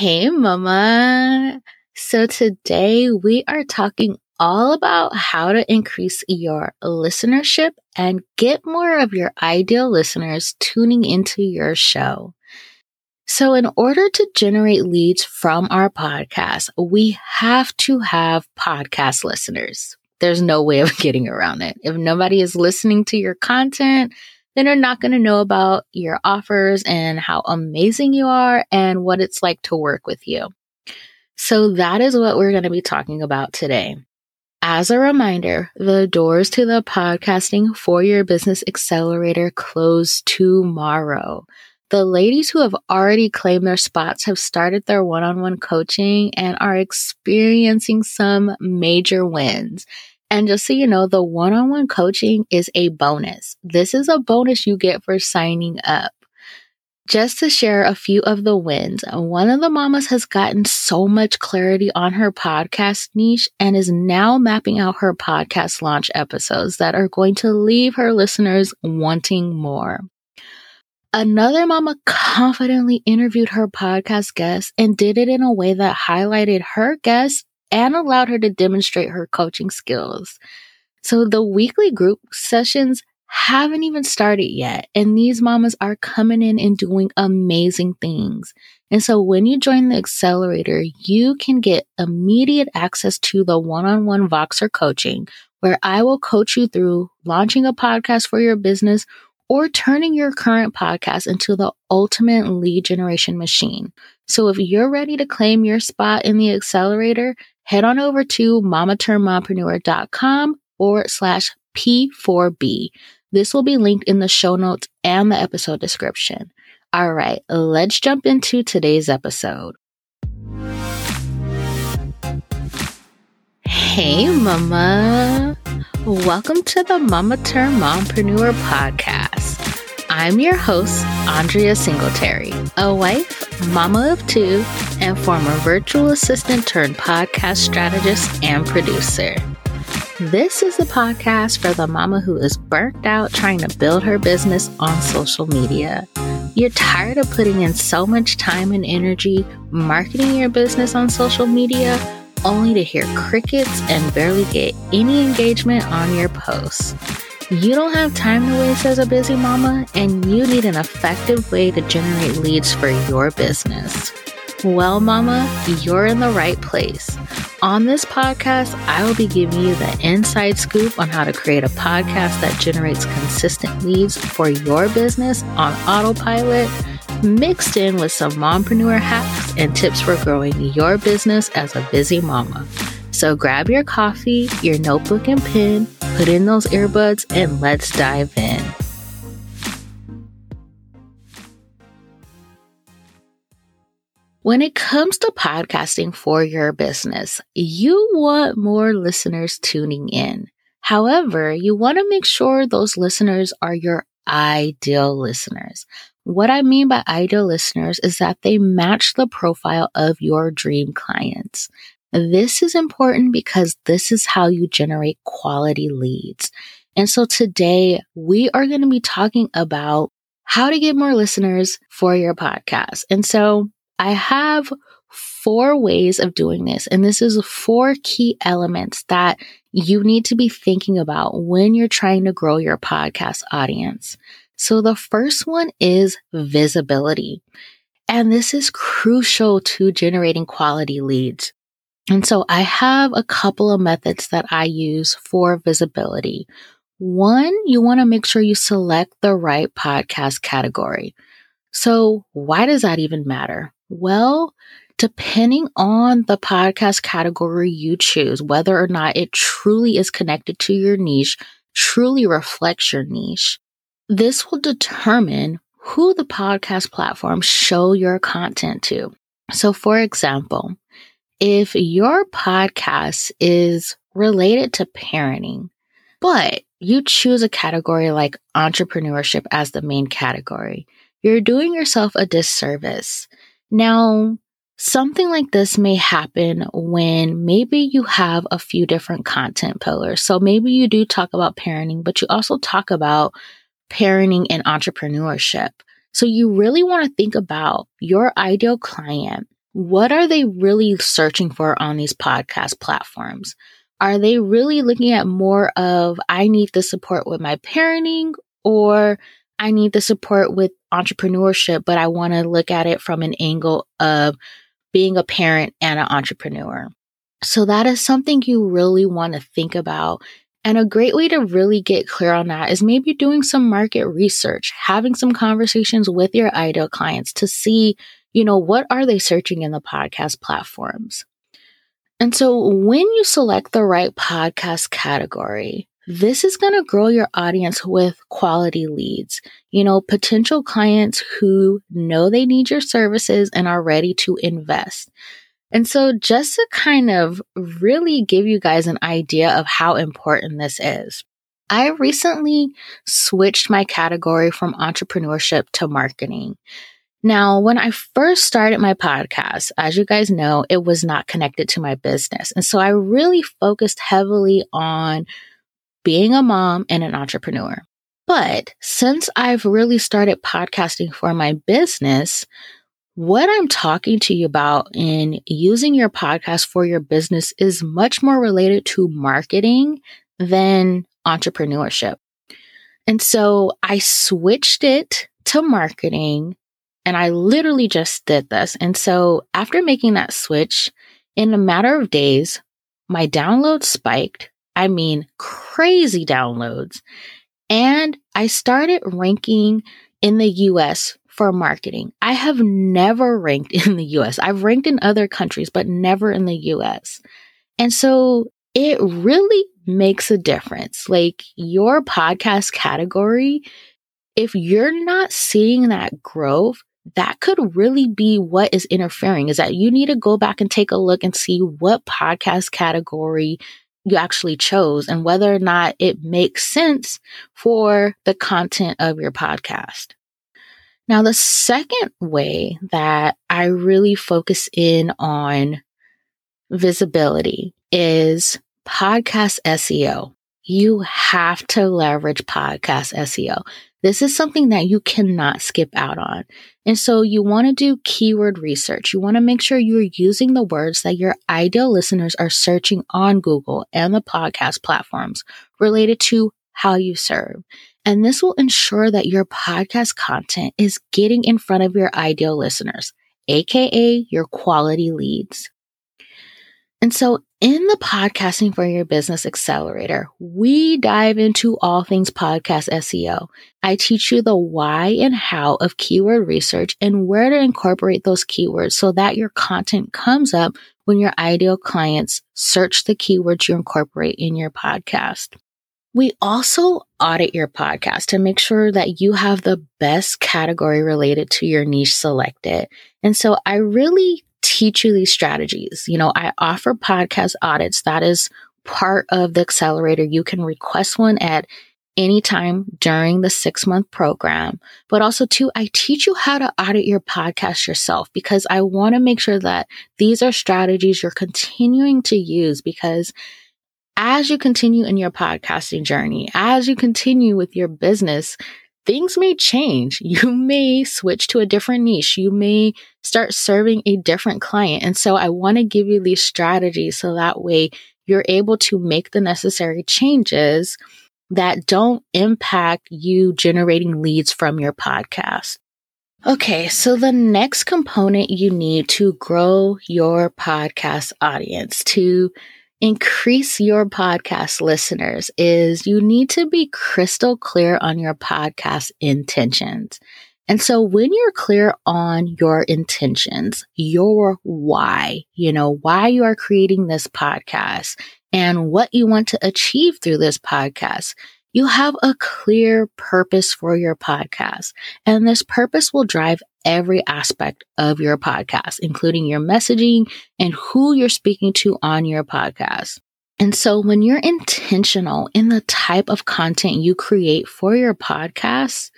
Hey, Mama. So today we are talking all about how to increase your listenership and get more of your ideal listeners tuning into your show. So, in order to generate leads from our podcast, we have to have podcast listeners. There's no way of getting around it. If nobody is listening to your content, then they're not going to know about your offers and how amazing you are and what it's like to work with you. So, that is what we're going to be talking about today. As a reminder, the doors to the podcasting for your business accelerator close tomorrow. The ladies who have already claimed their spots have started their one on one coaching and are experiencing some major wins. And just so you know, the one on one coaching is a bonus. This is a bonus you get for signing up. Just to share a few of the wins, one of the mamas has gotten so much clarity on her podcast niche and is now mapping out her podcast launch episodes that are going to leave her listeners wanting more. Another mama confidently interviewed her podcast guest and did it in a way that highlighted her guest and allowed her to demonstrate her coaching skills. So the weekly group sessions haven't even started yet. And these mamas are coming in and doing amazing things. And so when you join the accelerator, you can get immediate access to the one on one Voxer coaching, where I will coach you through launching a podcast for your business or turning your current podcast into the ultimate lead generation machine. So if you're ready to claim your spot in the accelerator, head on over to mamaturnedmompreneur.com forward slash P4B. This will be linked in the show notes and the episode description. All right, let's jump into today's episode. Hey, Mama. Welcome to the Mama Turned Mompreneur podcast. I'm your host, Andria Singletary, a wife, mama of two, and former virtual assistant turned podcast strategist and producer. This is the podcast for the mama who is burnt out trying to build her business on social media. You're tired of putting in so much time and energy marketing your business on social media only to hear crickets and barely get any engagement on your posts. You don't have time to waste as a busy mama, and you need an effective way to generate leads for your business. Well, Mama, you're in the right place. On this podcast, I will be giving you the inside scoop on how to create a podcast that generates consistent leads for your business on autopilot, mixed in with some mompreneur hacks and tips for growing your business as a busy mama. So grab your coffee, your notebook, and pen, put in those earbuds, and let's dive in. When it comes to podcasting for your business, you want more listeners tuning in. However, you want to make sure those listeners are your ideal listeners. What I mean by ideal listeners is that they match the profile of your dream clients. This is important because this is how you generate quality leads. And so today we are going to be talking about how to get more listeners for your podcast. And so I have four ways of doing this, and this is four key elements that you need to be thinking about when you're trying to grow your podcast audience. So the first one is visibility. And this is crucial to generating quality leads. And so I have a couple of methods that I use for visibility. One, you want to make sure you select the right podcast category. So why does that even matter? Well, depending on the podcast category you choose, whether or not it truly is connected to your niche, truly reflects your niche, this will determine who the podcast platforms show your content to. So, for example, if your podcast is related to parenting, but you choose a category like entrepreneurship as the main category, you're doing yourself a disservice now, something like this may happen when maybe you have a few different content pillars. So maybe you do talk about parenting, but you also talk about parenting and entrepreneurship. So you really want to think about your ideal client what are they really searching for on these podcast platforms? Are they really looking at more of, I need the support with my parenting or I need the support with entrepreneurship, but I want to look at it from an angle of being a parent and an entrepreneur. So that is something you really want to think about. And a great way to really get clear on that is maybe doing some market research, having some conversations with your ideal clients to see, you know, what are they searching in the podcast platforms? And so when you select the right podcast category, this is going to grow your audience with quality leads, you know, potential clients who know they need your services and are ready to invest. And so just to kind of really give you guys an idea of how important this is, I recently switched my category from entrepreneurship to marketing. Now, when I first started my podcast, as you guys know, it was not connected to my business. And so I really focused heavily on being a mom and an entrepreneur. But since I've really started podcasting for my business, what I'm talking to you about in using your podcast for your business is much more related to marketing than entrepreneurship. And so I switched it to marketing and I literally just did this. And so after making that switch, in a matter of days, my downloads spiked I mean, crazy downloads. And I started ranking in the US for marketing. I have never ranked in the US. I've ranked in other countries, but never in the US. And so it really makes a difference. Like your podcast category, if you're not seeing that growth, that could really be what is interfering is that you need to go back and take a look and see what podcast category you actually chose and whether or not it makes sense for the content of your podcast. Now, the second way that I really focus in on visibility is podcast SEO. You have to leverage podcast SEO. This is something that you cannot skip out on. And so you want to do keyword research. You want to make sure you're using the words that your ideal listeners are searching on Google and the podcast platforms related to how you serve. And this will ensure that your podcast content is getting in front of your ideal listeners, aka your quality leads. And so in the podcasting for your business accelerator, we dive into all things podcast SEO. I teach you the why and how of keyword research and where to incorporate those keywords so that your content comes up when your ideal clients search the keywords you incorporate in your podcast. We also audit your podcast to make sure that you have the best category related to your niche selected. And so I really teach you these strategies. You know, I offer podcast audits. That is part of the accelerator. You can request one at any time during the six month program. But also, too, I teach you how to audit your podcast yourself because I want to make sure that these are strategies you're continuing to use because as you continue in your podcasting journey, as you continue with your business, things may change. You may switch to a different niche. You may start serving a different client. And so I want to give you these strategies so that way you're able to make the necessary changes that don't impact you generating leads from your podcast. Okay, so the next component you need to grow your podcast audience, to increase your podcast listeners is you need to be crystal clear on your podcast intentions. And so when you're clear on your intentions, your why, you know, why you are creating this podcast and what you want to achieve through this podcast, you have a clear purpose for your podcast. And this purpose will drive every aspect of your podcast, including your messaging and who you're speaking to on your podcast. And so when you're intentional in the type of content you create for your podcast,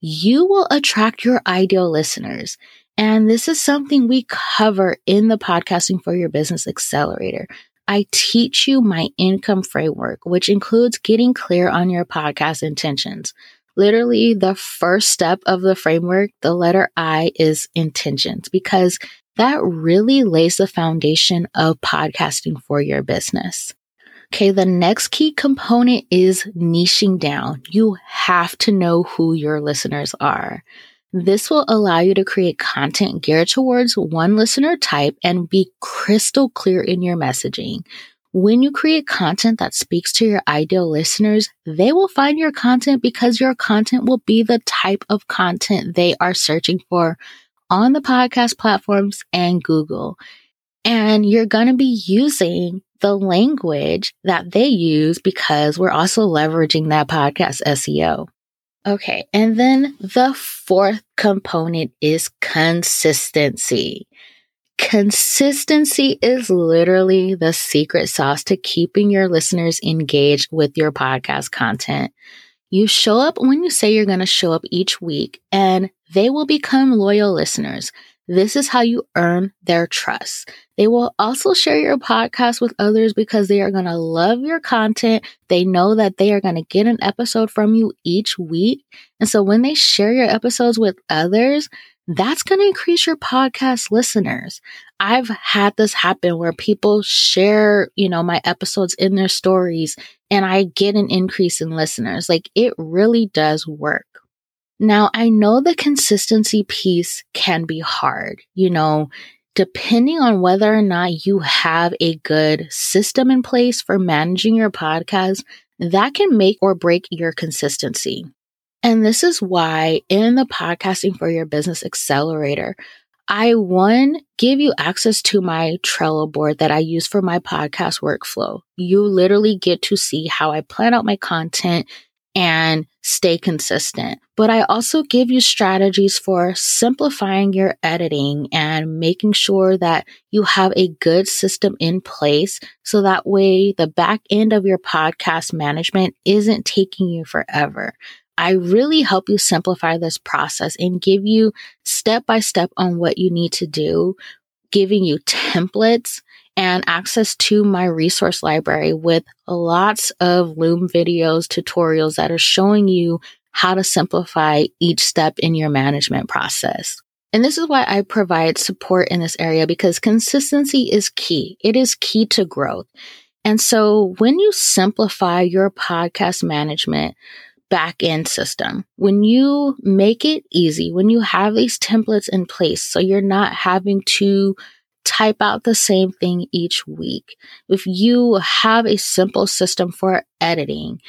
you will attract your ideal listeners. And this is something we cover in the podcasting for your business accelerator. I teach you my income framework, which includes getting clear on your podcast intentions. Literally, the first step of the framework, the letter I is intentions, because that really lays the foundation of podcasting for your business. Okay, the next key component is niching down. You have to know who your listeners are. This will allow you to create content geared towards one listener type and be crystal clear in your messaging. When you create content that speaks to your ideal listeners, they will find your content because your content will be the type of content they are searching for on the podcast platforms and Google. And you're going to be using the language that they use because we're also leveraging that podcast SEO. Okay. And then the fourth component is consistency. Consistency is literally the secret sauce to keeping your listeners engaged with your podcast content. You show up when you say you're going to show up each week and they will become loyal listeners. This is how you earn their trust. They will also share your podcast with others because they are going to love your content. They know that they are going to get an episode from you each week. And so when they share your episodes with others, that's going to increase your podcast listeners. I've had this happen where people share, you know, my episodes in their stories and I get an increase in listeners. Like it really does work. Now, I know the consistency piece can be hard, you know, depending on whether or not you have a good system in place for managing your podcast, that can make or break your consistency. And this is why in the podcasting for your business accelerator, I one give you access to my Trello board that I use for my podcast workflow. You literally get to see how I plan out my content and stay consistent. But I also give you strategies for simplifying your editing and making sure that you have a good system in place so that way the back end of your podcast management isn't taking you forever. I really help you simplify this process and give you step by step on what you need to do, giving you templates and access to my resource library with lots of Loom videos, tutorials that are showing you how to simplify each step in your management process. And this is why I provide support in this area because consistency is key. It is key to growth. And so when you simplify your podcast management, back end system. When you make it easy, when you have these templates in place, so you're not having to type out the same thing each week. If you have a simple system for editing,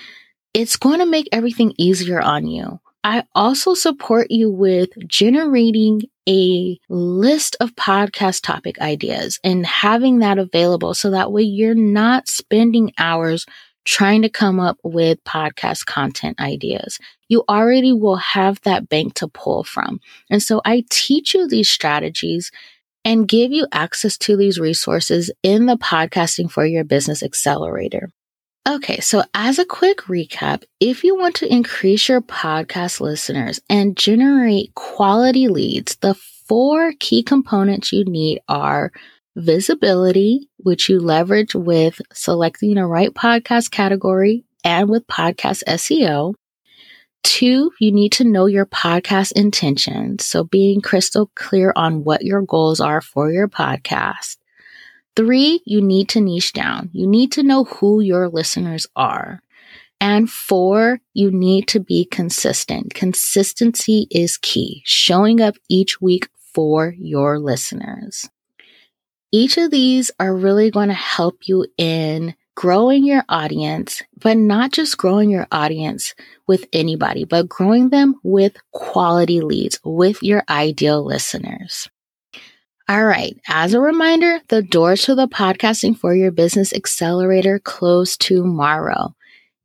it's going to make everything easier on you. I also support you with generating a list of podcast topic ideas and having that available so that way you're not spending hours trying to come up with podcast content ideas. You already will have that bank to pull from. And so I teach you these strategies and give you access to these resources in the Podcasting for Your Business Accelerator. Okay, so as a quick recap, if you want to increase your podcast listeners and generate quality leads, the four key components you need are visibility, which you leverage with selecting the right podcast category and with podcast SEO. Two, you need to know your podcast intentions. So being crystal clear on what your goals are for your podcast. Three, you need to niche down. You need to know who your listeners are. And four, you need to be consistent. Consistency is key, showing up each week for your listeners. Each of these are really going to help you in growing your audience, but not just growing your audience with anybody, but growing them with quality leads, with your ideal listeners. All right. As a reminder, the doors to the podcasting for your business accelerator close tomorrow.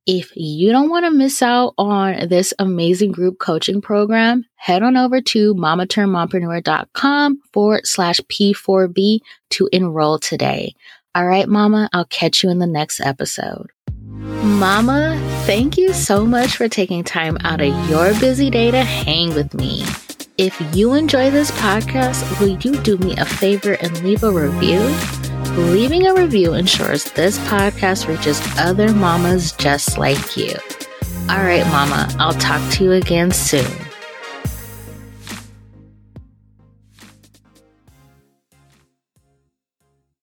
If you don't want to miss out on this amazing group coaching program, head on over to mamaturnedmompreneur.com forward slash P4B to enroll today. All right, Mama, I'll catch you in the next episode. Mama, thank you so much for taking time out of your busy day to hang with me. If you enjoy this podcast, will you do me a favor and leave a review? Leaving a review ensures this podcast reaches other mamas just like you. All right, Mama, I'll talk to you again soon.